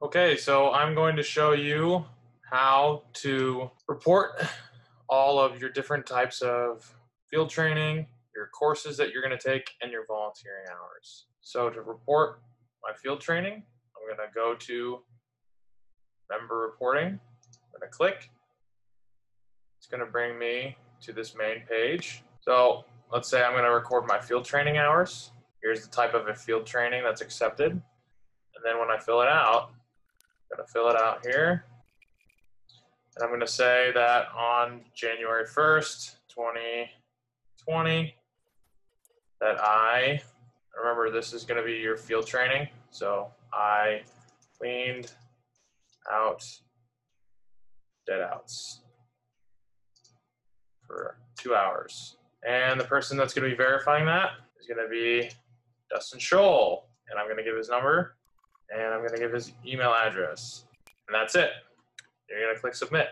Okay, so I'm going to show you how to report all of your different types of field training, your courses that you're going to take, and your volunteering hours. So to report my field training, I'm going to go to member reporting. I'm going to click. It's going to bring me to this main page. So let's say I'm going to record my field training hours. Here's the type of a field training that's accepted. And then when I fill it out, Gonna fill it out here. And I'm gonna say that on January 1st, 2020, that I, remember this is gonna be your field training. So I cleaned out dead outs for two hours. And the person that's gonna be verifying that is gonna be Dustin Scholl. And I'm gonna give his number and I'm going to give his email address. And that's it. You're going to click submit.